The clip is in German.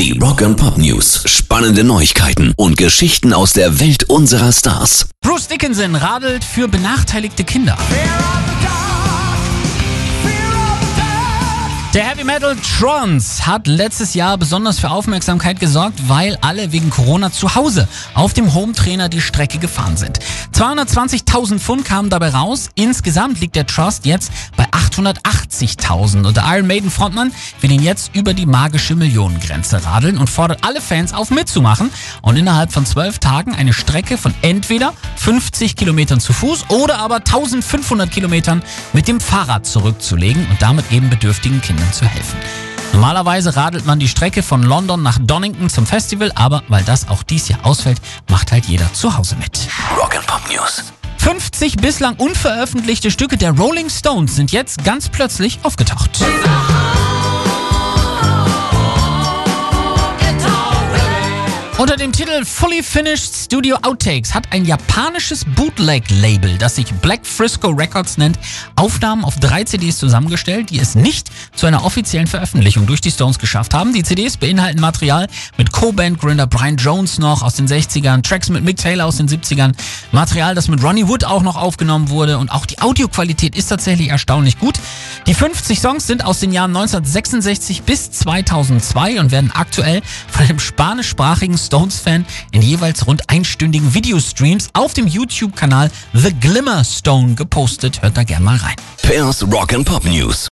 Die Rock and Pop News. Spannende Neuigkeiten und Geschichten aus der Welt unserer Stars. Bruce Dickinson radelt für benachteiligte Kinder. Der Heavy Metal Trons hat letztes Jahr besonders für Aufmerksamkeit gesorgt, weil alle wegen Corona zu Hause auf dem Home Trainer die Strecke gefahren sind. 220.000 Pfund kamen dabei raus. Insgesamt liegt der Trust jetzt bei 880.000 und der Iron Maiden Frontmann will ihn jetzt über die magische Millionengrenze radeln und fordert alle Fans auf mitzumachen und innerhalb von zwölf Tagen eine Strecke von entweder 50 Kilometern zu Fuß oder aber 1500 Kilometern mit dem Fahrrad zurückzulegen und damit eben bedürftigen Kindern zu helfen. Normalerweise radelt man die Strecke von London nach Donington zum Festival, aber weil das auch dies Jahr ausfällt, macht halt jeder zu Hause mit. Rock and Pop News. 50 bislang unveröffentlichte Stücke der Rolling Stones sind jetzt ganz plötzlich aufgetaucht. Unter dem Titel Fully Finished Studio Outtakes hat ein japanisches Bootleg-Label, das sich Black Frisco Records nennt, Aufnahmen auf drei CDs zusammengestellt, die es nicht zu einer offiziellen Veröffentlichung durch die Stones geschafft haben. Die CDs beinhalten Material mit Co-Band-Gründer Brian Jones noch aus den 60ern, Tracks mit Mick Taylor aus den 70ern, Material, das mit Ronnie Wood auch noch aufgenommen wurde und auch die Audioqualität ist tatsächlich erstaunlich gut. Die 50 Songs sind aus den Jahren 1966 bis 2002 und werden aktuell von dem spanischsprachigen Stones-Fan in jeweils rund einstündigen Videostreams auf dem YouTube-Kanal The Glimmer Stone gepostet. Hört da gerne mal rein. Pairs Rock and Pop News.